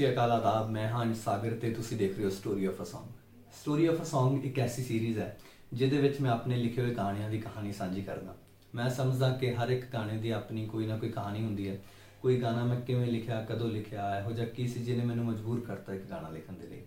ਸ਼੍ਰੀ ਅਕਾਲ ਆਦਾਬ, ਮੈਂ ਹਾਂ ਅੰਸ਼ ਸਾਗਰ ਤੇ ਤੁਸੀਂ ਦੇਖ ਰਹੇ ਹੋ story of a Song story of a Song ਇੱਕ ਐਸੀ ਸੀਰੀਜ਼ ਹੈ, ਜਿਹਦੇ ਵਿੱਚ ਮੈਂ ਆਪਣੇ ਲਿਖੇ ਹੋਏ ਗਾਣਿਆਂ ਦੀ ਕਹਾਣੀ ਸਾਂਝੀ ਕਰਦਾ। ਮੈਂ ਸਮਝਦਾ ਕਿ ਹਰ ਇੱਕ ਗਾਣੇ ਦੀ ਆਪਣੀ ਕੋਈ ਨਾ ਕੋਈ ਕਹਾਣੀ ਹੁੰਦੀ ਹੈ। ਕੋਈ ਗਾਣਾ ਮੈਂ ਕਿਵੇਂ ਲਿਖਿਆ, ਕਦੋਂ ਲਿਖਿਆ, ਇਹੋ ਜਿਹਾ ਕੀ ਸੀ ਜਿਹਨੇ ਮੈਨੂੰ ਮਜਬੂਰ ਕਰਤਾ ਇੱਕ ਗਾਣਾ ਲਿਖਣ ਦੇ ਲਈ।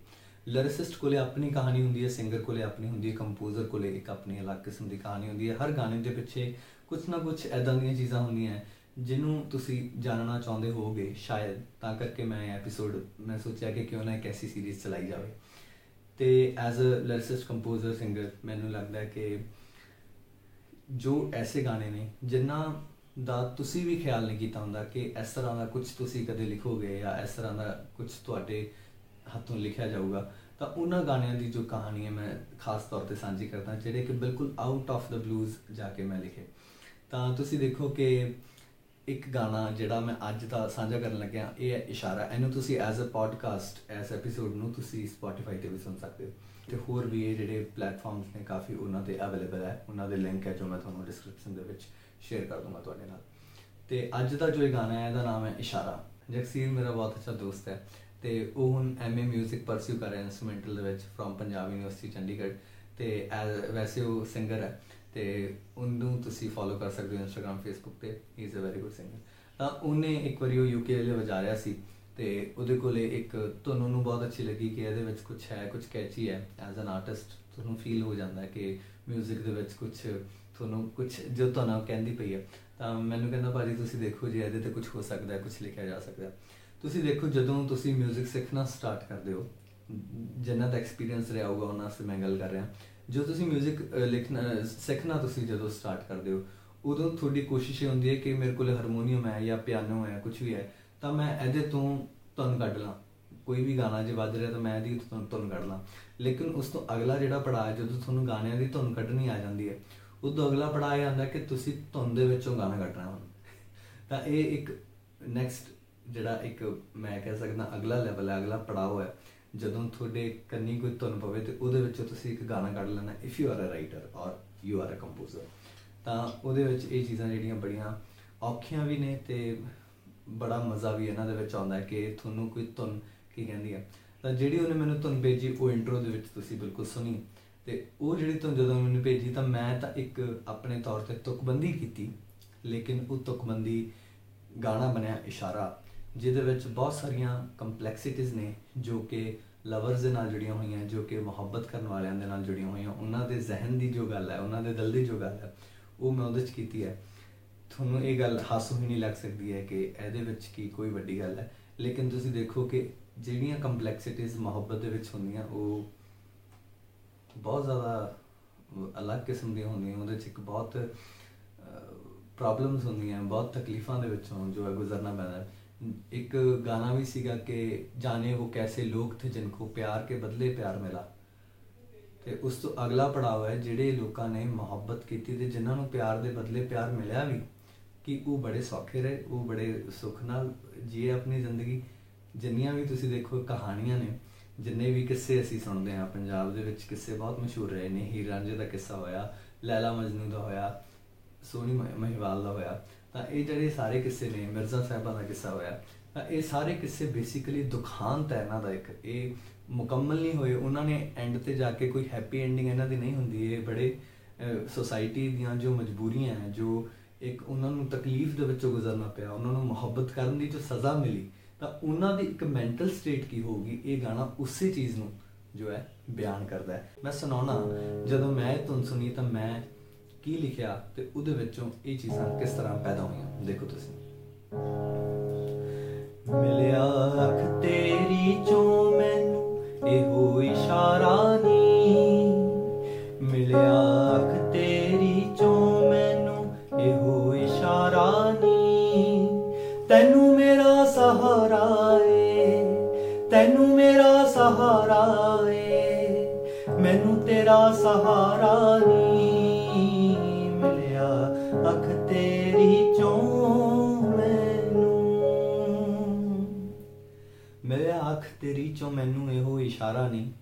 ਲਿਰਿਸਿਸਟ ਕੋਲੇ ਆਪਣੀ ਕਹਾਣੀ ਹੁੰਦੀ ਹੈ ਸਿੰਗਰ ਕੋਲੇ ਆਪਣੀ ਹੁੰਦੀ ਹੈ ਕੰਪੋਜ਼ਰ ਕੋਲੇ ਇੱਕ ਆਪਣੀ ਅਲੱਗ ਕਿਸਮ ਦੀ ਕਹਾਣੀ ਹੁੰਦੀ ਹੈ। ਹਰ ਗਾਣੇ ਦੇ ਪਿੱਛੇ ਕੁਝ ਨਾ ਕੁਝ ਐਦਾਂ ਦੀਆਂ ਚੀਜ਼ਾਂ ਹੁੰਦੀਆਂ ਜਿਹਨੂੰ ਤੁਸੀਂ ਜਾਣਨਾ ਚਾਹੁੰਦੇ ਹੋਵੋਗੇ ਸ਼ਾਇਦ, ਤਾਂ ਕਰਕੇ ਮੈਂ ਐਪੀਸੋਡ ਮੈਂ ਸੋਚਿਆ ਕਿ ਕਿਉਂ ਨਾ ਇੱਕ ਐਸੀ ਸੀਰੀਜ਼ ਚਲਾਈ ਜਾਵੇ। ਤੇ as a lyricist composer singer ਮੈਨੂੰ ਲੱਗਦਾ ਹੈ ਕਿ ਜੋ ਐਸੇ ਗਾਣੇ ਨੇ, ਜਿਨ੍ਹਾਂ ਦਾ ਤੁਸੀਂ ਵੀ ਖਿਆਲ ਨਹੀਂ ਕੀਤਾ ਹੁੰਦਾ ਕਿ ਇਸ ਤਰ੍ਹਾਂ ਦਾ ਕੁਝ ਤੁਸੀਂ ਕਦੇ ਲਿਖੋਗੇ ਜਾਂ ਇਸ ਤਰ੍ਹਾਂ ਦਾ ਕੁਝ ਤੁਹਾਡੇ ਹੱਥੋਂ ਲਿਖਿਆ ਜਾਊਗਾ, ਤਾਂ ਉਹਨਾਂ ਗਾਣਿਆਂ ਦੀ ਜੋ ਕਹਾਣੀ ਹੈ ਮੈਂ ਖਾਸ ਤੌਰ ਤੇ ਸਾਂਝੀ ਕਰਦਾ, ਜਿਹੜੇ ਕਿ ਬਿਲਕੁਲ ਆਊਟ ਆਫ ਦਾ ਬਲੂਜ਼ ਜਾ ਕੇ ਮੈਂ ਲਿਖੇ। ਤਾਂ ਤੁਸੀਂ ਦੇਖੋ ਕਿ ਇੱਕ ਗਾਣਾ ਜਿਹੜਾ ਮੈਂ ਅੱਜ ਦਾ ਸਾਂਝਾ ਕਰਨ ਲੱਗਿਆ, ਇਹ ਹੈ ਇਸ਼ਾਰਾ। ਇਹਨੂੰ ਤੁਸੀਂ ਐਜ਼ ਅ ਪੋਡਕਾਸਟ ਐਸ ਐਪੀਸੋਡ ਨੂੰ ਤੁਸੀਂ ਸਪੋਟੀਫਾਈ ਤੇ ਵੀ ਸੁਣ ਸਕਦੇ ਹੋ। ਤੇ ਹੋਰ ਵੀ ਇਹ ਜਿਹੜੇ ਪਲੇਟਫਾਰਮਸ ਨੇ, ਕਾਫੀ ਉਹਨਾਂ ਤੇ ਅਵੇਲੇਬਲ ਹੈ। ਉਹਨਾਂ ਦੇ ਲਿੰਕ ਹੈ ਜੋ ਮੈਂ ਤੁਹਾਨੂੰ ਡਿਸਕ੍ਰਿਪਸ਼ਨ ਦੇ ਵਿੱਚ ਸ਼ੇਅਰ ਕਰ ਦੂੰਗਾ ਤੁਹਾਡੇ ਨਾਲ। ਤੇ ਅੱਜ ਦਾ ਜੋ ਇਹ ਗਾਣਾ ਹੈ, ਇਹਦਾ ਨਾਮ ਹੈ ਇਸ਼ਾਰਾ। ਜਗਸੀਰ ਮੇਰਾ ਬਹੁਤ ਅੱਛਾ ਦੋਸਤ ਹੈ। ਤੇ ਉਹ ਹੁਣ ਐਮਏ 뮤직 ਪਰਸਿਊ ਕਰ ਰਿਹਾ ਇਨਸਟਰੂਮੈਂਟਲ ਦੇ ਵਿੱਚ ਫਰੋਮ ਪੰਜਾਬ ਯੂਨੀਵਰਸਿਟੀ ਚੰਡੀਗੜ੍ਹ। ਤੇ ਵੈਸੇ ਉਹ ਸਿੰਗਰ ਹੈ। ਤੇ ਉਹਨੂੰ ਤੁਸੀਂ ਫੋਲੋ ਕਰ ਸਕਦੇ ਹੋ ਇੰਸਟਾਗ੍ਰam ਫੇਸਬੁੱਕ ਤੇ he is a very good singer ਤਾਂ ਉਹਨੇ ਇੱਕ ਵਾਰੀ ਉਹ ਯੂਕੇ ਲਈ ਵਜਾ ਰਿਹਾ ਸੀ ਤੇ ਉਹਦੇ ਕੋਲੇ ਇੱਕ ਤੁਹਾਨੂੰ ਨੂੰ ਬਹੁਤ ਅੱਛੀ ਲੱਗੀ ਕਿ ਇਹਦੇ ਵਿੱਚ ਕੁਝ ਹੈ ਕੁਝ ਕੈਚੀ ਹੈ ਐਜ਼ ਐਨ ਆਰਟਿਸਟ ਤੁਹਾਨੂੰ ਫੀਲ ਹੋ ਜਾਂਦਾ ਹੈ ਕਿ 뮤직 ਦੇ ਵਿੱਚ ਕੁਝ ਤੁਹਾਨੂੰ ਕੁਝ ਜੋ ਤੁਹਾਨੂੰ ਕਹਿੰਦੀ ਪਈ ਹੈ ਤਾਂ ਮੈਨੂੰ ਕਹਿੰਦਾ ਭਾਜੀ ਤੁਸੀਂ ਦੇਖੋ ਜੀ ਇਹਦੇ ਤੇ ਕੁਝ ਹੋ ਸਕਦਾ ਹੈ ਕੁਝ ਲਿਖਿਆ ਜਾ ਸਕਦਾ ਹੈ ਤੁਸੀਂ ਦੇਖੋ ਜਦੋਂ ਤੁਸੀਂ 뮤직 ਸਿੱਖਣਾ ਸਟਾਰਟ ਕਰਦੇ ਹੋ ਜਿੰਨਾ ਦਾ ਐਕਸਪੀਰੀਅੰਸ ਰਿਹਾ ਹੋਊਗਾ ਉਹਨਾਂ ਸੇ ਮੈਂ ਗੱਲ ਕਰ ਰਿਹਾ ਜੋ ਤੁਸੀਂ 뮤직 ਲਿਖਣਾ, ਸਿੱਖਣਾ ਤੁਸੀਂ ਜਦੋਂ ਸਟਾਰਟ ਕਰਦੇ ਹੋ, ਉਦੋਂ ਤੁਹਾਡੀ ਕੋਸ਼ਿਸ਼ ਇਹ ਹੁੰਦੀ ਹੈ ਕਿ ਮੇਰੇ ਕੋਲ ਹਾਰਮੋਨੀਅਮ ਹੈ ਜਾਂ ਪਿਆਨੋ ਹੈ ਕੁਝ ਵੀ ਹੈ, ਤਾਂ ਮੈਂ ਇਹਦੇ ਤੋਂ ਧੁਨ ਕੱਢ ਲਾਂ। ਕੋਈ ਵੀ ਗਾਣਾ ਜੇ ਵੱਜ ਰਿਹਾ ਤਾਂ ਮੈਂ ਇਹਦੀ ਧੁਨ ਕੱਢ ਲਾਂ। ਲੇਕਿਨ ਉਸ ਤੋਂ ਅਗਲਾ ਜਿਹੜਾ ਪੜਾਅ ਹੈ, ਜਦੋਂ ਤੁਹਾਨੂੰ ਗਾਣਿਆਂ ਦੀ ਧੁਨ ਕੱਢਣੀ ਆ ਜਾਂਦੀ ਹੈ, ਉਦੋਂ ਅਗਲਾ ਪੜਾਅ ਇਹ ਆਉਂਦਾ ਕਿ ਤੁਸੀਂ ਧੁਨ ਦੇ ਵਿੱਚੋਂ ਗਾਣਾ ਕੱਢਣਾ ਹੁਣ ਤਾਂ ਇਹ ਇੱਕ ਨੈਕਸਟ ਜਿਹੜਾ ਇੱਕ ਮੈਂ ਕਹਿ ਸਕਦਾ ਅਗਲਾ ਲੈਵਲ ਹੈ, ਅਗਲਾ ਪੜਾਅ ਹੈ ਜਦੋਂ ਤੁਹਾਡੇ ਕੰਨੀ ਕੋਈ ਧੁਨ ਪਵੇ ਤੇ ਉਹਦੇ ਵਿੱਚੋਂ ਤੁਸੀਂ ਇੱਕ ਗਾਣਾ ਕੱਢ ਲੈਣਾ if you are a writer ਔਰ ਯੂ ਆਰ ਅ ਕੰਪੋਜ਼ਰ ਤਾਂ ਉਹਦੇ ਵਿੱਚ ਇਹ ਚੀਜ਼ਾਂ ਜਿਹੜੀਆਂ ਬੜੀਆਂ ਔਖੀਆਂ ਵੀ ਨੇ ਤੇ ਬੜਾ ਮਜ਼ਾ ਵੀ ਇਹਨਾਂ ਦੇ ਵਿੱਚ ਆਉਂਦਾ ਹੈ ਕਿ ਤੁਹਾਨੂੰ ਕੋਈ ਧੁਨ ਕੀ ਕਹਿੰਦੀ ਹੈ ਤਾਂ ਜਿਹੜੀ ਉਹਨੇ ਮੈਨੂੰ ਧੁਨ ਭੇਜੀ, ਉਹ ਇੰਟਰੋ ਦੇ ਵਿੱਚ ਤੁਸੀਂ ਬਿਲਕੁਲ ਸੁਣੀ। ਤੇ ਉਹ ਜਿਹੜੀ ਧੁਨ ਜਦੋਂ ਮੈਨੂੰ ਭੇਜੀ ਤਾਂ ਮੈਂ ਤਾਂ ਇੱਕ ਆਪਣੇ ਤੌਰ ਤੇ ਤੁਕਬੰਦੀ ਕੀਤੀ, ਲੇਕਿਨ ਉਹ ਤੁਕਬੰਦੀ ਗਾਣਾ ਬਣਿਆ ਇਸ਼ਾਰਾ ਜਿਹਦੇ ਵਿੱਚ ਬਹੁਤ ਸਾਰੀਆਂ ਕੰਪਲੈਕਸਿਟੀਜ਼ ਨੇ, ਜੋ ਕਿ ਲਵਰਸ ਦੇ ਨਾਲ ਜੁੜੀਆਂ ਹੋਈਆਂ, ਜੋ ਕਿ ਮੁਹੱਬਤ ਕਰਨ ਵਾਲਿਆਂ ਦੇ ਨਾਲ ਜੁੜੀਆਂ ਹੋਈਆਂ, ਉਹਨਾਂ ਦੇ ਜ਼ਿਹਨ ਦੀ ਜੋ ਗੱਲ ਹੈ, ਉਹਨਾਂ ਦੇ ਦਿਲ ਦੀ ਜੋ ਗੱਲ ਹੈ, ਉਹ ਮੈਂ ਉਹਦੇ ਵਿੱਚ ਕੀਤੀ ਹੈ। ਤੁਹਾਨੂੰ ਇਹ ਗੱਲ ਹਾਸੋ ਹੀ ਨਹੀਂ ਲੱਗ ਸਕਦੀ ਹੈ ਕਿ ਇਹਦੇ ਵਿੱਚ ਕੀ ਕੋਈ ਵੱਡੀ ਗੱਲ ਹੈ। ਲੇਕਿਨ ਤੁਸੀਂ ਦੇਖੋ ਕਿ ਜਿਹੜੀਆਂ ਕੰਪਲੈਕਸਿਟੀਜ਼ ਮੁਹੱਬਤ ਦੇ ਵਿੱਚ ਹੁੰਦੀਆਂ, ਉਹ ਬਹੁਤ ਜ਼ਿਆਦਾ ਅਲੱਗ ਕਿਸਮ ਦੀਆਂ ਹੁੰਦੀਆਂ, ਉਹਦੇ ਵਿੱਚ ਇੱਕ ਬਹੁਤ ਪ੍ਰੋਬਲਮਸ ਹੁੰਦੀਆਂ, ਬਹੁਤ ਤਕਲੀਫਾਂ ਦੇ ਵਿੱਚੋਂ ਜੋ ਹੈ ਗੁਜ਼ਰਨਾ ਪੈਂਦਾ ਇੱਕ ਗਾਣਾ ਵੀ ਸੀਗਾ ਕਿ ਜਾਣੇ ਉਹ ਕੈਸੇ ਲੋਕ ਥੇ ਜਿਨ ਕੋ ਪਿਆਰ ਕੇ ਬਦਲੇ ਪਿਆਰ ਮਿਲਾ। ਤੇ ਉਸ ਤੋਂ ਅਗਲਾ ਪੜਾਅ ਹੈ ਜਿਹੜੇ ਲੋਕਾਂ ਨੇ ਮੁਹੱਬਤ ਕੀਤੀ ਤੇ ਜਿਨ੍ਹਾਂ ਨੂੰ ਪਿਆਰ ਦੇ ਬਦਲੇ ਪਿਆਰ ਮਿਲਿਆ ਵੀ, ਕਿ ਉਹ ਬੜੇ ਸੌਖੇ ਰਹੇ, ਉਹ ਬੜੇ ਸੁੱਖ ਨਾਲ ਜੀਏ ਆਪਣੀ ਜ਼ਿੰਦਗੀ। ਜਿੰਨੀਆਂ ਵੀ ਤੁਸੀਂ ਦੇਖੋ ਕਹਾਣੀਆਂ ਨੇ, ਜਿੰਨੇ ਵੀ ਕਿੱਸੇ ਅਸੀਂ ਸੁਣਦੇ ਆ ਪੰਜਾਬ ਦੇ ਵਿੱਚ ਕਿੱਸੇ ਬਹੁਤ ਮਸ਼ਹੂਰ ਰਹੇ ਨੇ। ਹੀਰ ਰਾਂਝੇ ਦਾ ਕਿੱਸਾ ਹੋਇਆ, ਲੈਲਾ ਮਜਨੂ ਦਾ ਹੋਇਆ, ਸੋਨੀ ਮਹਿਵਾਲ ਦਾ ਹੋਇਆ। ਤਾਂ ਇਹ ਜਿਹੜੇ ਸਾਰੇ ਕਿੱਸੇ ਨੇ, ਮਿਰਜ਼ਾ ਸਾਹਿਬਾਂ ਦਾ ਕਿੱਸਾ ਹੋਇਆ, ਤਾਂ ਇਹ ਸਾਰੇ ਕਿੱਸੇ ਬੇਸਿਕਲੀ ਦੁਖਾਂਤ ਹੈ ਇਹਨਾਂ ਦਾ ਇੱਕ। ਇਹ ਮੁਕੰਮਲ ਨਹੀਂ ਹੋਏ, ਉਹਨਾਂ ਨੇ ਐਂਡ ਤੇ ਜਾ ਕੇ ਕੋਈ ਹੈਪੀ ਐਂਡਿੰਗ ਇਹਨਾਂ ਦੀ ਨਹੀਂ ਹੁੰਦੀ। ਇਹ ਬੜੇ ਸੋਸਾਇਟੀ ਦੀਆਂ ਜੋ ਮਜਬੂਰੀਆਂ ਹੈ, ਜੋ ਇੱਕ ਉਹਨਾਂ ਨੂੰ ਤਕਲੀਫ ਦੇ ਵਿੱਚੋਂ ਗੁਜ਼ਰਨਾ ਪਿਆ, ਉਹਨਾਂ ਨੂੰ ਮੁਹੱਬਤ ਕਰਨ ਦੀ ਜੋ ਸਜ਼ਾ ਮਿਲੀ, ਤਾਂ ਉਹਨਾਂ ਦੀ ਇੱਕ ਮੈਂਟਲ ਸਟੇਟ ਕੀ ਹੋਊਗੀ, ਇਹ ਗਾਣਾ ਉਸੇ ਚੀਜ਼ ਨੂੰ ਜੋ ਹੈ ਬਿਆਨ ਕਰਦਾ ਹੈ। ਮੈਂ ਸੁਣਾਉਣਾ, ਜਦੋਂ ਮੈਂ ਇਹ ਧੁਨ ਸੁਣੀ ਤਾਂ ਮੈਂ ਕੀ ਲਿਖਿਆ ਤੇ ਉਹਦੇ ਵਿੱਚੋਂ ਇਹ ਚੀਜ਼ਾਂ ਕਿਸ ਤਰ੍ਹਾਂ ਪੈਦਾ ਹੋਈਆਂ? ਦੇਖੋ ਤੁਸੀਂ। ਮਿਲਿਆ ਅੱਖ ਤੇਰੀ ਚੋਂ ਮੈਨੂੰ ਇਹੋ ਇਸ਼ਾਰਾ ਨੀ ਮਿਲਿਆ ਅੱਖ ਤੇਰੀ ਚੋਂ ਮੈਨੂੰ ਇਹੋ ਇਸ਼ਾਰਾ ਨੀ ਤੈਨੂੰ ਮੇਰਾ ਸਹਾਰਾ ਏ, ਤੈਨੂੰ ਮੇਰਾ ਸਹਾਰਾ ਏ। ਮੈਨੂੰ ਤੇਰਾ ਸਹਾਰਾ ਨੀ ਮਿਲਿਆ ਅੱਖ ਤੇਰੀ ਚੋਂ ਮੈਨੂੰ। ਮੇਰੇ ਅੱਖ ਤੇਰੀ ਚੋਂ ਮੈਨੂੰ ਇਹੋ ਇਸ਼ਾਰਾ ਨਹੀਂ।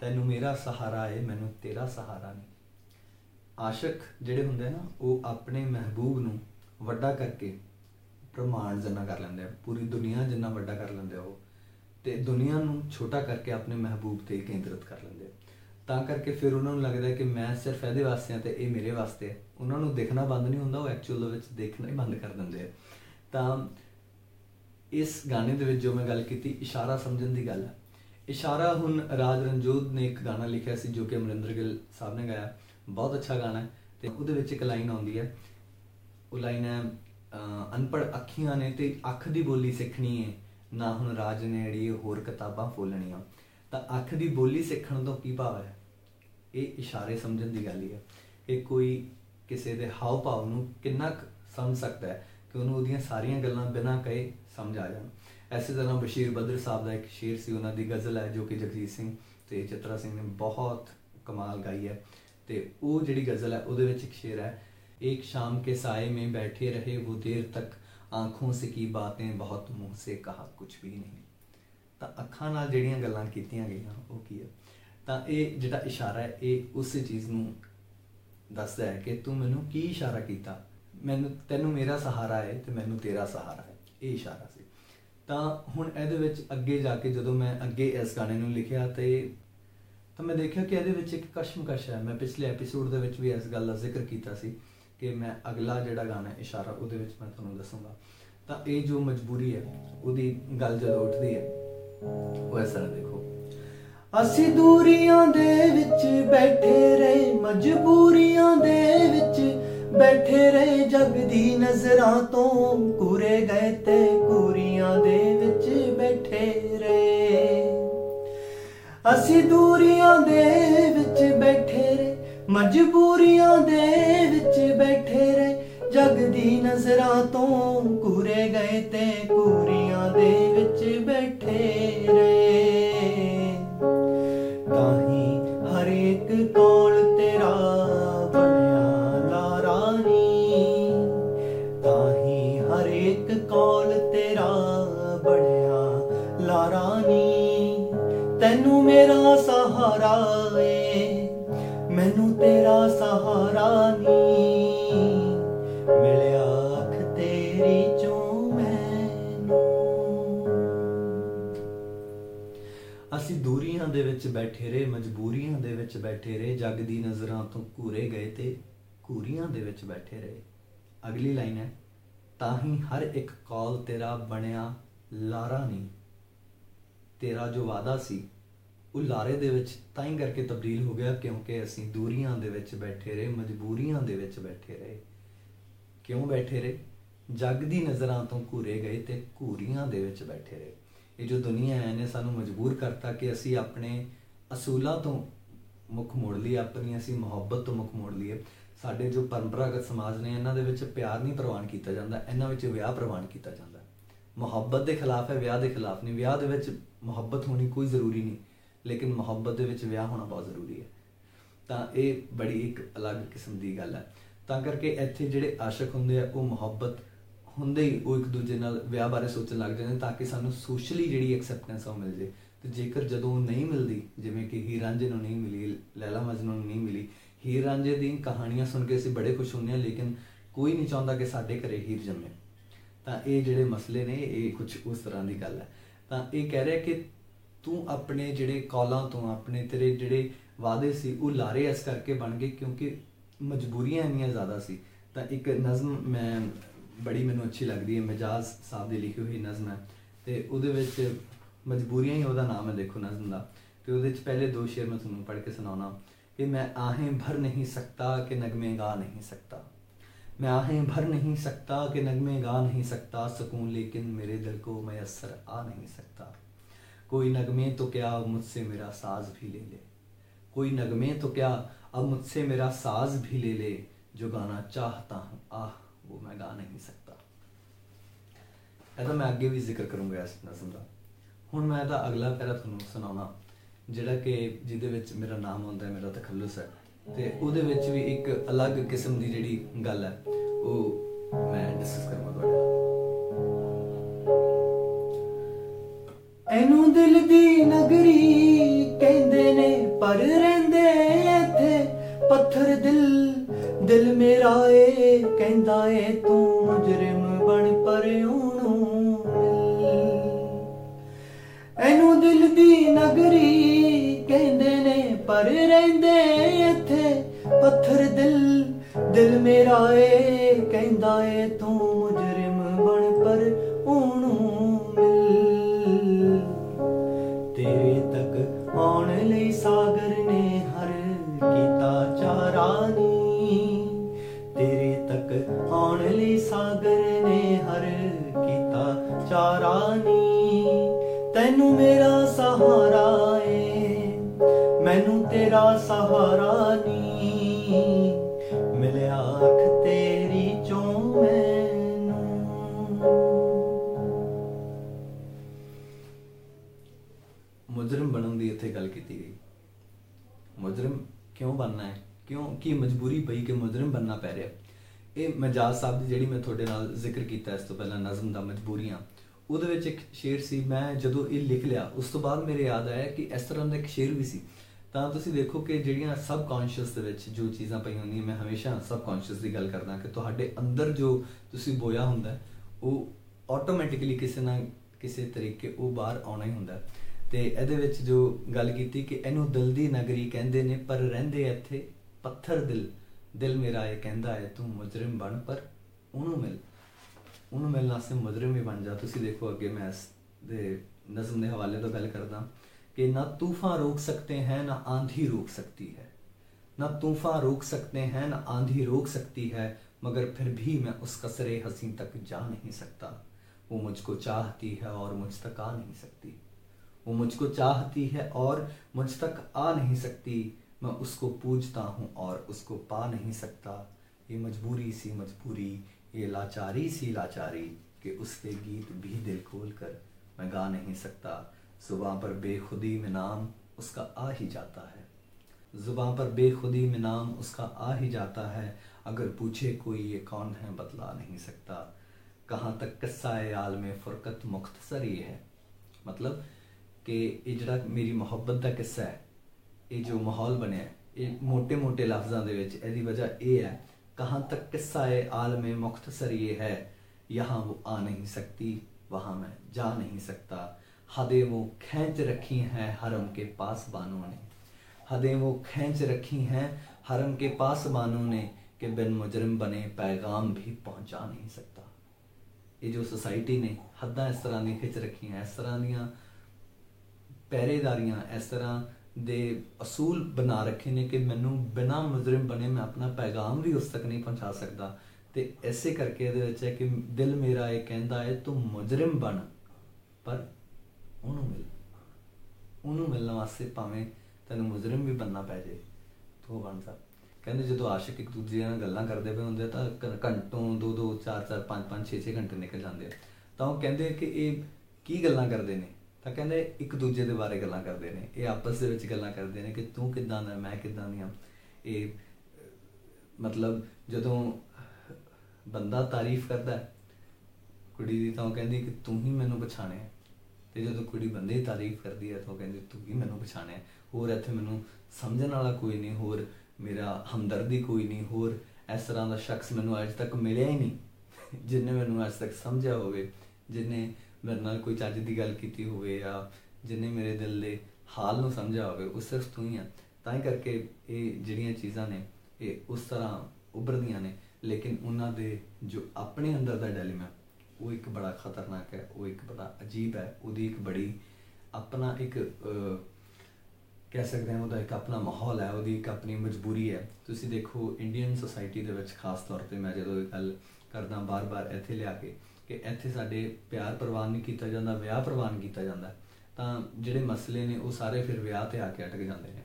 ਤੈਨੂੰ ਮੇਰਾ ਸਹਾਰਾ ਏ ਮੈਨੂੰ ਤੇਰਾ ਸਹਾਰਾ ਨਹੀਂ। ਆਸ਼ਿਕ ਜਿਹੜੇ ਹੁੰਦੇ ਨਾ, ਉਹ ਆਪਣੇ ਮਹਿਬੂਬ ਨੂੰ ਵੱਡਾ ਕਰਕੇ ਬ੍ਰਹਮਾਂਡ ਜਿੰਨਾ ਕਰ ਲੈਂਦੇ ਆ। ਪੂਰੀ ਦੁਨੀਆ ਜਿੰਨਾ ਵੱਡਾ ਕਰ ਲੈਂਦੇ ਆ ਉਹ। ਤੇ ਦੁਨੀਆ ਨੂੰ ਛੋਟਾ ਕਰਕੇ ਆਪਣੇ ਮਹਿਬੂਬ ਤੇ ਕੇਂਦਰਿਤ ਕਰ ਲੈਂਦੇ ਆ। ਤਾਂ ਕਰਕੇ ਫਿਰ ਉਹਨਾਂ ਨੂੰ ਲੱਗਦਾ ਹੈ ਕਿ ਮੈਂ ਸਿਰਫ ਇਹਦੇ ਵਾਸਤੇ ਆ ਤੇ ਇਹ ਮੇਰੇ ਵਾਸਤੇ ਹੈ। ਉਹਨਾਂ ਨੂੰ ਦੇਖਣਾ ਬੰਦ ਨਹੀਂ ਹੁੰਦਾ ਉਹ ਐਕਚੁਅਲ ਦੇ ਵਿੱਚ ਦੇਖਣਾ ਹੀ ਬੰਦ ਕਰ ਦਿੰਦੇ ਆ। ਤਾਂ ਇਸ ਗਾਣੇ ਦੇ ਵਿੱਚ ਜੋ ਮੈਂ ਗੱਲ ਕੀਤੀ ਇਸ਼ਾਰਾ ਸਮਝਣ ਦੀ ਗੱਲ ਹੈ ਇਸ਼ਾਰਾ ਹੁਣ ਰਾਜ ਰਣਜੋਤ ਨੇ ਇੱਕ ਗਾਣਾ ਲਿਖਿਆ ਸੀ ਜੋ ਕਿ ਅਮਰਿੰਦਰ ਗਿੱਲ ਸਾਹਿਬ ਨੇ ਗਾਇਆ। ਬਹੁਤ ਅੱਛਾ ਗਾਣਾ ਹੈ ਤੇ ਉਹਦੇ ਵਿੱਚ ਇੱਕ ਲਾਈਨ ਆਉਂਦੀ ਹੈ। ਉਹ ਲਾਈਨ ਹੈ ਅਹ, ਅਨਪੜ੍ਹ ਅੱਖੀਆਂ ਨੇ ਤੇ ਅੱਖ ਦੀ ਬੋਲੀ ਸਿੱਖਣੀ ਹੈ ਨਾ ਹੁਣ ਰਾਜ ਨੇ ਅੜੀ ਹੋਰ ਕਿਤਾਬਾਂ ਫੋਲਣੀਆਂ। ਤਾਂ ਅੱਖ ਦੀ ਬੋਲੀ ਸਿੱਖਣ ਤੋਂ ਕੀ ਭਾਵ ਹੈ ਇਹ ਇਸ਼ਾਰੇ ਸਮਝਣ ਦੀ ਗੱਲ ਹੀ ਹੈ ਕਿ ਕੋਈ ਕਿਸੇ ਦੇ ਹਾਵ ਭਾਵ ਨੂੰ ਕਿੰਨਾ ਕੁ ਸਮਝ ਸਕਦਾ ਹੈ ਕਿ ਉਹਨੂੰ ਉਹਦੀਆਂ ਸਾਰੀਆਂ ਗੱਲਾਂ ਬਿਨਾਂ ਕਹੇ ਸਮਝ ਆ ਜਾਣ ਐਸੇ ਤਰ੍ਹਾਂ ਬਸ਼ੀਰ ਬਦਰ ਸਾਹਿਬ ਦਾ ਇੱਕ ਸ਼ੇਰ ਸੀ ਉਹਨਾਂ ਦੀ ਗਜ਼ਲ ਹੈ ਜੋ ਕਿ ਜਗਜੀਤ ਸਿੰਘ ਤੇ ਚਿਤਰਾ ਸਿੰਘ ਨੇ ਬਹੁਤ ਕਮਾਲ ਗਾਈ ਹੈ ਤੇ ਉਹ ਜਿਹੜੀ ਗਜ਼ਲ ਹੈ ਉਹਦੇ ਵਿੱਚ ਇੱਕ ਸ਼ੇਰ ਹੈ एक शाम के साए में बैठे रहे वो देर तक आंखों से की बातें बहुत मुंह से कहा कुछ भी नहीं ਤਾਂ ਅੱਖਾਂ ਨਾਲ ਜਿਹੜੀਆਂ ਗੱਲਾਂ ਕੀਤੀਆਂ ਗਈਆਂ, ਉਹ ਕੀ ਹੈ ਤਾਂ ਇਹ ਜਿਹੜਾ ਇਸ਼ਾਰਾ ਹੈ, ਇਹ ਉਸੇ ਚੀਜ਼ ਨੂੰ ਦੱਸਦਾ ਹੈ ਕਿ ਤੂੰ ਮੈਨੂੰ ਕੀ ਇਸ਼ਾਰਾ ਕੀਤਾ? ਮੈਨੂੰ, ਤੈਨੂੰ ਮੇਰਾ ਸਹਾਰਾ ਹੈ ਤੇ ਮੈਨੂੰ ਤੇਰਾ ਸਹਾਰਾ ਹੈ। ਇਹ ਇਸ਼ਾਰਾ ਸੀ। ਤਾਂ ਹੁਣ ਇਹਦੇ ਵਿੱਚ ਅੱਗੇ ਜਾ ਕੇ ਜਦੋਂ ਮੈਂ ਅੱਗੇ ਇਸ ਗਾਣੇ ਨੂੰ ਲਿਖਿਆ ਤੇ ਤਾਂ ਮੈਂ ਦੇਖਿਆ ਕਿ ਇਹਦੇ ਵਿੱਚ ਇੱਕ ਕਸ਼ਮਕਸ਼ ਹੈ। ਮੈਂ ਪਿਛਲੇ ਐਪੀਸੋਡ ਦੇ ਵਿੱਚ ਵੀ ਇਸ ਗੱਲ ਦਾ ਜ਼ਿਕਰ ਕੀਤਾ ਸੀ ਕਿ ਮੈਂ ਅਗਲਾ ਜਿਹੜਾ ਗਾਣਾ ਹੈ, ਇਸ਼ਾਰਾ, ਉਹਦੇ ਵਿੱਚ ਮੈਂ ਤੁਹਾਨੂੰ ਦੱਸੂੰਗਾ। ਤਾਂ ਇਹ ਜੋ ਮਜਬੂਰੀ ਹੈ, ਉਹਦੀ ਗੱਲ ਜਦੋਂ ਉੱਠਦੀ ਹੈ ਉਹ ਇਸ ਤਰ੍ਹਾਂ ਦੇਖੋ। ਅਸੀਂ ਦੂਰੀਆਂ ਦੇ ਵਿੱਚ ਬੈਠੇ ਰਹੇ, ਮਜਬੂਰੀਆਂ ਦੇ ਵਿੱਚ ਬੈਠੇ ਰਹੇ, ਜਗ ਦੀ ਨਜ਼ਰਾਂ ਤੋਂ ਕੂਰੇ ਗਏ ਤੇ ਕੂਰੀਆਂ ਦੇ ਵਿੱਚ ਬੈਠੇ ਰਹੇ। ਅਸੀਂ ਦੂਰੀਆਂ ਦੇ ਵਿੱਚ ਬੈਠੇ ਰਹੇ, ਮਜਬੂਰੀਆਂ ਦੇ ਵਿੱਚ ਬੈਠੇ ਰਹੇ, ਜਗ ਦੀ ਨਜ਼ਰਾਂ ਤੋਂ ਸਹਾਰਾ ਨੀ। ਮਿਲਿਆ ਅੱਖ ਤੇਰੀ ਚੋਂ ਮੈਨੂੰ। ਅਸੀਂ ਦੂਰੀਆਂ ਦੇ ਵਿੱਚ ਬੈਠੇ ਰਹੇ, ਮਜਬੂਰੀਆਂ ਦੇ ਵਿੱਚ ਬੈਠੇ ਰਹੇ, ਜੱਗ ਦੀ ਨਜ਼ਰਾਂ ਤੋਂ ਘੂਰੇ ਗਏ ਤੇ ਘੂਰੀਆਂ ਦੇ ਵਿੱਚ ਬੈਠੇ ਰਹੇ। ਅਗਲੀ ਲਾਈਨ ਹੈ, ਤਾਂ ਹੀ ਹਰ ਇੱਕ ਕੌਲ ਤੇਰਾ ਬਣਿਆ ਲਾਰਾ ਨਹੀਂ ਤੇਰਾ ਜੋ ਵਾਦਾ ਸੀ ਉਹ ਲਾਰੇ ਦੇ ਵਿੱਚ ਤਾਂ ਹੀ ਕਰਕੇ ਤਬਦੀਲ ਹੋ ਗਿਆ ਕਿਉਂਕਿ ਅਸੀਂ ਦੂਰੀਆਂ ਦੇ ਵਿੱਚ ਬੈਠੇ ਰਹੇ, ਮਜਬੂਰੀਆਂ ਦੇ ਵਿੱਚ ਬੈਠੇ ਰਹੇ। ਕਿਉਂ ਬੈਠੇ ਰਹੇ? ਜੱਗ ਦੀ ਨਜ਼ਰਾਂ ਤੋਂ ਘੂਰੇ ਗਏ ਤੇ ਘੂਰੀਆਂ ਦੇ ਵਿੱਚ ਬੈਠੇ ਰਹੇ। ਇਹ ਜੋ ਦੁਨੀਆ ਹੈ ਨੇ ਸਾਨੂੰ ਮਜਬੂਰ ਕਰਤਾ ਕਿ ਅਸੀਂ ਆਪਣੇ ਅਸੂਲਾਂ ਤੋਂ ਮੁੱਖ ਮੋੜ ਲਈ ਆਪਣੀ ਅਸੀਂ ਮੁਹੱਬਤ ਤੋਂ ਮੁੱਖ ਮੋੜ ਲਈਏ। ਸਾਡੇ ਜੋ ਪਰੰਪਰਾਗਤ ਸਮਾਜ ਨੇ, ਇਹਨਾਂ ਦੇ ਵਿੱਚ ਪਿਆਰ ਨਹੀਂ ਪ੍ਰਵਾਨ ਕੀਤਾ ਜਾਂਦਾ, ਇਹਨਾਂ ਵਿੱਚ ਵਿਆਹ ਪ੍ਰਵਾਨ ਕੀਤਾ ਜਾਂਦਾ। ਮੁਹੱਬਤ ਦੇ ਖਿਲਾਫ ਹੈ, ਵਿਆਹ ਦੇ ਖਿਲਾਫ ਨਹੀਂ। ਵਿਆਹ ਦੇ ਵਿੱਚ ਮੁਹੱਬਤ ਹੋਣੀ ਕੋਈ ਜ਼ਰੂਰੀ ਨਹੀਂ। ਲੇਕਿਨ ਮੁਹੱਬਤ ਦੇ ਵਿੱਚ ਵਿਆਹ ਹੋਣਾ ਬਹੁਤ ਜ਼ਰੂਰੀ ਹੈ। ਤਾਂ ਇਹ ਬੜੀ ਇੱਕ ਅਲੱਗ ਕਿਸਮ ਦੀ ਗੱਲ ਹੈ। ਤਾਂ ਕਰਕੇ ਇੱਥੇ ਜਿਹੜੇ ਆਸ਼ਿਕ ਹੁੰਦੇ ਆ, ਉਹ ਮੁਹੱਬਤ ਹੁੰਦੇ ਹੀ ਉਹ ਇੱਕ ਦੂਜੇ ਨਾਲ ਵਿਆਹ ਬਾਰੇ ਸੋਚਣ ਲੱਗ ਜਾਂਦੇ ਨੇ ਤਾਂ ਕਿ ਸਾਨੂੰ ਸੋਸ਼ਲੀ ਜਿਹੜੀ ਐਕਸੈਪਟੈਂਸ ਉਹ ਮਿਲ ਜੇ ਤੇ ਜੇਕਰ ਜਦੋਂ ਉਹ ਨਹੀਂ ਮਿਲਦੀ, ਜਿਵੇਂ ਕਿ ਹੀਰ ਰਾਂਝੇ ਨੂੰ ਨਹੀਂ ਮਿਲੀ, ਲੈਲਾ ਮਜਨੂ ਨੂੰ ਨਹੀਂ ਮਿਲੀ, ਹੀਰ ਰਾਂਝੇ ਦੀ ਕਹਾਣੀਆਂ ਸੁਣ ਕੇ ਅਸੀਂ ਬੜੇ ਖੁਸ਼ ਹੁੰਦੇ ਹਾਂ, ਲੇਕਿਨ ਕੋਈ ਨਹੀਂ ਚਾਹੁੰਦਾ ਕਿ ਸਾਡੇ ਘਰੇ ਹੀਰ ਜੰਮੇ। ਤਾਂ ਇਹ ਜਿਹੜੇ ਮਸਲੇ ਨੇ, ਇਹ ਕੁਝ ਉਸ ਤਰ੍ਹਾਂ ਦੀ ਗੱਲ ਹੈ। ਤਾਂ ਇਹ ਕਹਿ ਰਿਹਾ ਕਿ ਤੂੰ ਆਪਣੇ ਜਿਹੜੇ ਕੌਲਾਂ ਤੋਂ ਆਪਣੇ ਤੇਰੇ ਜਿਹੜੇ ਵਾਅਦੇ ਸੀ ਉਹ ਲਾਰੇ ਇਸ ਕਰਕੇ ਬਣ ਗਏ ਕਿਉਂਕਿ ਮਜਬੂਰੀਆਂ ਇੰਨੀਆਂ ਜ਼ਿਆਦਾ ਸੀ ਤਾਂ ਇੱਕ ਨਜ਼ਮ ਮੈਂ ਬੜੀ ਮੈਨੂੰ ਅੱਛੀ ਲੱਗਦੀ ਹੈ ਮਜਾਜ਼ ਸਾਹਿਬ ਦੀ ਲਿਖੀ ਹੋਈ ਨਜ਼ਮ ਹੈ ਤੇ ਉਹਦੇ ਵਿੱਚ ਮਜਬੂਰੀਆਂ ਹੀ ਉਹਦਾ ਨਾਮ ਹੈ ਦੇਖੋ ਨਜ਼ਮ ਦਾ ਤੇ ਉਹਦੇ ਵਿੱਚ ਪਹਿਲੇ ਦੋ ਸ਼ੇਰ ਮੈਂ ਤੁਹਾਨੂੰ ਪੜ੍ਹ ਕੇ ਸੁਣਾਉਣਾ ਕਿ ਮੈਂ आहें भर नहीं सकता कि नगमे गा नहीं सकता मैं आहें भर नहीं सकता कि नगमे गा नहीं सकता सुकून लेकिन मेरे दिल को मैसर आ नहीं सकता कोई नगमे तो क्या अब मुझसे मेरा साज भी ले ले कोई नगमे तो क्या अब मुझसे मेरा साज भी ले ले जो गाना चाहता हूँ आह वो मैं गा नहीं सकता ਇਹਦਾ ਮੈਂ ਅੱਗੇ ਵੀ ਜ਼ਿਕਰ ਕਰੂੰਗਾ ਇਸ ਨਜ਼ਮ ਦਾ ਹੁਣ ਮੈਂ ਇਹਦਾ ਅਗਲਾ ਪੈਰਾ ਤੁਹਾਨੂੰ ਸੁਣਾਉਣਾ ਜਿਹੜਾ ਕਿ ਜਿਹਦੇ ਵਿੱਚ ਮੇਰਾ ਨਾਮ ਹੁੰਦਾ ਹੈ ਮੇਰਾ ਤਖੱਲੁਸ ਹੈ ਤੇ ਉਹਦੇ ਵਿੱਚ ਵੀ ਇੱਕ ਅਲੱਗ ਕਿਸਮ ਦੀ ਜਿਹੜੀ ਗੱਲ ਹੈ ਉਹ ਮੈਂ ਡਿਸਕਸ ਕਰਾਂਗਾ ਤੁਹਾਡੇ ਨਾਲ ਇਹਨੂੰ ਦਿਲ ਦੀ ਨਗਰੀ ਕਹਿੰਦੇ ਨੇ, ਪਰ ਰਹਿੰਦੇ ਇੱਥੇ ਪੱਥਰ ਦਿਲ। ਦਿਲ ਮੇਰਾ ਏ ਕਹਿੰਦਾ ਏ, ਤੂੰ ਮੁਜਰਮ ਬਣ ਪਰਿਉਂ ਨੂੰ ਇਹਨੂੰ ਦਿਲ ਦੀ ਨਗਰੀ ਕਹਿੰਦੇ ਨੇ, ਪਰ ਰਹਿੰਦੇ ਇੱਥੇ ਪੱਥਰ ਦਿਲ। ਦਿਲ ਮੇਰਾ ਏ ਕਹਿੰਦਾ ਏ, ਤੂੰ ਬਣਨ ਦੀ ਇੱਥੇ ਗੱਲ ਕੀਤੀ ਗਈ। ਮੁਜਰਮ ਕਿਉਂ ਬਣਨਾ ਹੈ? ਕਿਉਂ ਕੀ ਮਜਬੂਰੀ ਪਈ ਕਿ ਮੁਜਰਮ ਬਣਨਾ ਪੈ ਰਿਹਾ? ਇਹ ਮਜਾਜ਼ ਸਾਹਿਬ ਦੀ ਜਿਹੜੀ ਮੈਂ ਤੁਹਾਡੇ ਨਾਲ ਜ਼ਿਕਰ ਕੀਤਾ ਇਸ ਤੋਂ ਪਹਿਲਾਂ ਨਜ਼ਮ ਦਾ ਮਜਬੂਰੀਆਂ ਉਹਦੇ ਵਿੱਚ ਇੱਕ ਸ਼ੇਰ ਸੀ ਮੈਂ ਜਦੋਂ ਇਹ ਲਿਖ ਲਿਆ ਉਸ ਤੋਂ ਬਾਅਦ ਮੇਰੇ ਯਾਦ ਆਇਆ ਕਿ ਇਸ ਤਰ੍ਹਾਂ ਦਾ ਇੱਕ ਸ਼ੇਰ ਵੀ ਸੀ। ਤਾਂ ਤੁਸੀਂ ਦੇਖੋ ਕਿ ਜਿਹੜੀਆਂ ਸਬ ਕੌਨਸ਼ੀਅਸ ਦੇ ਵਿੱਚ ਜੋ ਚੀਜ਼ਾਂ ਪਈਆਂ ਹੁੰਦੀਆਂ ਮੈਂ ਹਮੇਸ਼ਾ ਸਬ ਕੌਨਸ਼ੀਅਸ ਦੀ ਗੱਲ ਕਰਦਾ ਕਿ ਤੁਹਾਡੇ ਅੰਦਰ ਜੋ ਤੁਸੀਂ ਬੋਇਆ ਹੁੰਦਾ ਹੈ, ਉਹ ਆਟੋਮੈਟਿਕਲੀ ਕਿਸੇ ਨਾ ਕਿਸੇ ਤਰੀਕੇ ਉਹ ਬਾਹਰ ਆਉਣਾ ਹੀ ਹੁੰਦਾ। ਹੈ। ਤੇ ਇਹਦੇ ਵਿੱਚ ਜੋ ਗੱਲ ਕੀਤੀ ਕਿ ਇਹਨੂੰ ਦਿਲ ਦੀ ਨਗਰੀ ਕਹਿੰਦੇ ਨੇ ਪਰ ਰਹਿੰਦੇ ਇੱਥੇ ਪੱਥਰ ਦਿਲ ਦਿਲ ਮੇਰਾ ਇਹ ਕਹਿੰਦਾ ਹੈ ਤੂੰ ਮੁਜਰਮ ਬਣ ਪਰ ਉਹਨੂੰ ਮਿਲ ਉਹਨੂੰ ਮਿਲਣ ਵਾਸਤੇ ਮੁਜਰਮ ਵੀ ਬਣ ਜਾ ਤੁਸੀਂ ਦੇਖੋ ਅੱਗੇ ਮੈਂ ਇਸ ਦੇ ਨਜ਼ਮ ਦੇ ਹਵਾਲੇ ਤੋਂ ਗੱਲ ਕਰਦਾ ਕਿ ਨਾ ਤੂਫਾਨ ਰੋਕ ਸਕਤੇ हैं ना आंधी रोक सकती है ना तूफान रोक सकते हैं ना आंधी रोक सकती है मगर फिर भी मैं उस कसरे हसी तक जा नहीं सकता वो मुझको चाहती है और मुझ तक आ नहीं सकती वो मुझको चाहती है और मुझ तक आ नहीं सकती। मैं उसको पूजता हूँ और उसको पा नहीं सकता। ये मजबूरी सी मजबूरी, ये लाचारी सी लाचारी कि उसके गीत भी दिल खोल कर मैं गा नहीं सकता। जुबां पर बेखुदी में नाम उसका आ ही जाता है। जुबां पर बेखुदी में नाम उसका आ ही जाता है। अगर पूछे कोई ये कौन है, बतला नहीं सकता। कहाँ तक किस्सा आल में फुरकत मुख्तसर ये है। मतलब ਕਿ ਇਹ ਜਿਹੜਾ ਮੇਰੀ ਮੁਹੱਬਤ ਦਾ ਕਿੱਸਾ ਹੈ ਇਹ ਜੋ ਮਾਹੌਲ ਬਣਿਆ ਇਹ ਮੋٹے-ਮੋٹے ਲਫ਼ਜ਼ਾਂ ਦੇ ਵਿੱਚ ਇਹਦੀ ਵਜ੍ਹਾ ਇਹ ਹੈ ਕਹਾਂ ਤੱਕ ਕਿੱਸਾ ਹੈ ਆਲਮੇ ਮੁਖਤਸਰ ਇਹ ਹੈ ਯਹਾਂ ਉਹ ਆ ਨਹੀਂ ਸਕਤੀ वहाँ मैं जा नहीं सकता हदें वो खींच रखी हैं हरम के पास बानों ने हदें वो खींच रखी हैं हरम के पास बानों ने कि बिन मुजरम बने पैगाम भी पहुंचा नहीं सकता ये जो सोसाइटी ने हद्दां इस तरह दी खिंच रखी हैं इस तरह दियाँ ਪਹਿਰੇਦਾਰੀਆਂ ਇਸ ਤਰ੍ਹਾਂ ਦੇ ਅਸੂਲ ਬਣਾ ਰੱਖੇ ਨੇ ਕਿ ਮੈਨੂੰ ਬਿਨਾ ਮੁਜਰਮ ਬਣੇ ਮੈਂ ਆਪਣਾ ਪੈਗਾਮ ਵੀ ਉਸ ਤੱਕ ਨਹੀਂ ਪਹੁੰਚਾ ਸਕਦਾ। ਤੇ ਐਸੇ ਕਰਕੇ ਇਹਦੇ ਵਿੱਚ ਹੈ ਕਿ ਦਿਲ ਮੇਰਾ ਇਹ ਕਹਿੰਦਾ ਹੈ, ਤੂੰ ਮੁਜਰਮ ਬਣ। ਪਰ ਉਹਨੂੰ ਮਿਲ, ਉਹਨੂੰ ਮਿਲਣ ਵਾਸਤੇ ਭਾਵੇਂ ਤੈਨੂੰ ਮੁਜਰਮ ਵੀ ਬੰਨਾ ਪੈ ਜੇ ਤੂੰ ਉਹ ਬਣ ਜਾ। ਕਹਿੰਦੇ ਜਦੋਂ ਆਸ਼ਿਕ ਇੱਕ ਦੂਜੇ ਨਾਲ ਗੱਲਾਂ ਕਰਦੇ ਪਏ ਹੁੰਦੇ ਆ ਤਾਂ ਘ- ਘੰਟੋਂ ਦੋ ਦੋ ਚਾਰ ਚਾਰ ਪੰਜ ਪੰਜ 6 6 ਘੰਟੇ ਨਿਕਲ ਜਾਂਦੇ ਆ। ਤਾਂ ਉਹ ਕਹਿੰਦੇ ਕਿ ਇਹ ਕੀ ਗੱਲਾਂ ਕਰਦੇ ਨੇ? ਤਾਂ ਕਹਿੰਦੇ ਇੱਕ ਦੂਜੇ ਦੇ ਬਾਰੇ ਗੱਲਾਂ ਕਰਦੇ ਨੇ ਇਹ ਆਪਸ ਦੇ ਵਿੱਚ ਗੱਲਾਂ ਕਰਦੇ ਨੇ ਕਿ ਤੂੰ ਕਿੱਦਾਂ ਦਾ ਮੈਂ ਕਿੱਦਾਂ ਦੀ ਹਾਂ ਇਹ ਅਹ, ਮਤਲਬ ਜਦੋਂ ਬੰਦਾ ਤਾਰੀਫ ਕਰਦਾ ਹੈ, ਕੁੜੀ ਦੀ ਤਾਂ ਉਹ ਕਹਿੰਦੀ ਕਿ ਤੂੰ ਹੀ ਮੈਨੂੰ ਪਛਾਣਿਆ ਹੈ। ਤੇ ਜਦੋਂ ਕੁੜੀ ਬੰਦੇ ਦੀ ਤਾਰੀਫ ਕਰਦੀ ਹੈ ਤਾਂ ਉਹ ਕਹਿੰਦੀ ਤੂੰ ਹੀ ਮੈਨੂੰ ਪਛਾਣਿਆ ਹੈ। ਹੋਰ ਇੱਥੇ ਮੈਨੂੰ ਸਮਝਣ ਵਾਲਾ ਕੋਈ ਨਹੀਂ ਹੋਰ ਮੇਰਾ ਹਮਦਰਦੀ ਕੋਈ ਨਹੀਂ ਹੋਰ ਇਸ ਤਰ੍ਹਾਂ ਦਾ ਸ਼ਖਸ ਮੈਨੂੰ ਅੱਜ ਤੱਕ ਮਿਲਿਆ ਹੀ ਨਹੀਂ ਜਿਨੇ ਮੈਨੂੰ ਅੱਜ ਤੱਕ ਸਮਝਿਆ ਹੋਵੇ ਜਿਨੇ ਮੇਰੇ ਨਾਲ ਕੋਈ ਚੱਜ ਦੀ ਗੱਲ ਕੀਤੀ ਹੋਵੇ ਜਾਂ ਜਿਨੇ ਮੇਰੇ ਦਿਲ ਦੇ ਹਾਲ ਨੂੰ ਸਮਝਿਆ ਹੋਵੇ ਉਹ ਸਿਰਫ ਤੂੰ ਹੀ ਆ। ਤਾਂ ਹੀ ਕਰਕੇ ਇਹ ਜਿਹੜੀਆਂ ਚੀਜ਼ਾਂ ਨੇ ਇਹ ਉਸ ਤਰ੍ਹਾਂ ਉੱਭਰਦੀਆਂ ਨੇ। ਲੇਕਿਨ ਉਹਨਾਂ ਦੇ ਜੋ ਆਪਣੇ ਅੰਦਰ ਦਾ ਡੈਲੀਮਾ ਉਹ ਇੱਕ ਬੜਾ ਖਤਰਨਾਕ ਹੈ ਉਹ ਇੱਕ ਬੜਾ ਅਜੀਬ ਹੈ। ਉਹਦੀ ਇੱਕ ਬੜੀ ਆਪਣਾ ਇੱਕ ਅਹ, ਕਹਿ ਸਕਦੇ ਹਾਂ ਉਹਦਾ ਇੱਕ ਆਪਣਾ ਮਾਹੌਲ ਹੈ ਉਹਦੀ ਇੱਕ ਆਪਣੀ ਮਜਬੂਰੀ ਹੈ। ਤੁਸੀਂ ਦੇਖੋ ਇੰਡੀਅਨ ਸੋਸਾਇਟੀ ਦੇ ਵਿੱਚ ਖਾਸ ਤੌਰ ਤੇ ਮੈਂ ਜਦੋਂ ਇਹ ਗੱਲ ਕਰਦਾ ਬਾਰ-ਬਾਰ ਇੱਥੇ ਲਿਆ ਕੇ ਕਿ ਇੱਥੇ ਸਾਡੇ ਪਿਆਰ ਪ੍ਰਵਾਨ ਨਹੀਂ ਕੀਤਾ ਜਾਂਦਾ, ਵਿਆਹ ਪ੍ਰਵਾਨ ਕੀਤਾ ਜਾਂਦਾ, ਤਾਂ ਜਿਹੜੇ ਮਸਲੇ ਨੇ ਉਹ ਸਾਰੇ ਫਿਰ ਵਿਆਹ ਤੇ ਆ ਕੇ ਅਟਕ ਜਾਂਦੇ ਨੇ।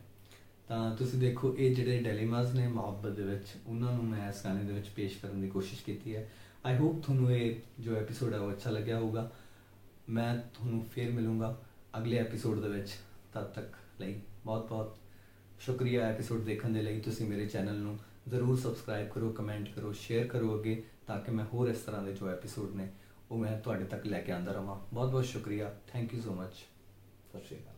ਤਾਂ ਤੁਸੀਂ ਦੇਖੋ, ਇਹ ਜਿਹੜੇ ਡੈਲੀਮਾਸ ਨੇ ਮੁਹੱਬਤ ਦੇ ਵਿੱਚ, ਉਹਨਾਂ ਨੂੰ ਮੈਂ ਇਸ ਗਾਣੇ ਦੇ ਵਿੱਚ ਪੇਸ਼ ਕਰਨ ਦੀ ਕੋਸ਼ਿਸ਼ ਕੀਤੀ ਹੈ। ਆਈ ਹੋਪ ਤੁਹਾਨੂੰ ਇਹ ਜੋ ਐਪੀਸੋਡ ਹੈ ਉਹ ਅੱਛਾ ਲੱਗਿਆ ਹੋਊਗਾ। ਮੈਂ ਤੁਹਾਨੂੰ ਫੇਰ ਮਿਲੂੰਗਾ ਅਗਲੇ ਐਪੀਸੋਡ ਦੇ ਵਿੱਚ। ਤਦ ਤੱਕ ਲਈ ਬਹੁਤ ਬਹੁਤ ਸ਼ੁਕਰੀਆ ਐਪੀਸੋਡ ਦੇਖਣ ਦੇ ਲਈ। ਤੁਸੀਂ ਮੇਰੇ ਚੈਨਲ ਨੂੰ ਜ਼ਰੂਰ ਸਬਸਕ੍ਰਾਈਬ ਕਰੋ ਕਮੈਂਟ ਕਰੋ ਸ਼ੇਅਰ ਕਰੋ ਅੱਗੇ। ਤਾਂ ਕਿ ਮੈਂ ਹੋਰ ਇਸ ਤਰ੍ਹਾਂ ਦੇ ਜੋ ਐਪੀਸੋਡ ਨੇ, ਉਹ ਮੈਂ ਤੁਹਾਡੇ ਤੱਕ ਲੈ ਕੇ ਆਂਦਾ ਰਵਾਂ। ਬਹੁਤ ਬਹੁਤ ਸ਼ੁਕਰੀਆ। ਥੈਂਕ ਯੂ ਸੋ ਮਚ ਸਤਿ ਸ਼੍ਰੀ ਅਕਾਲ।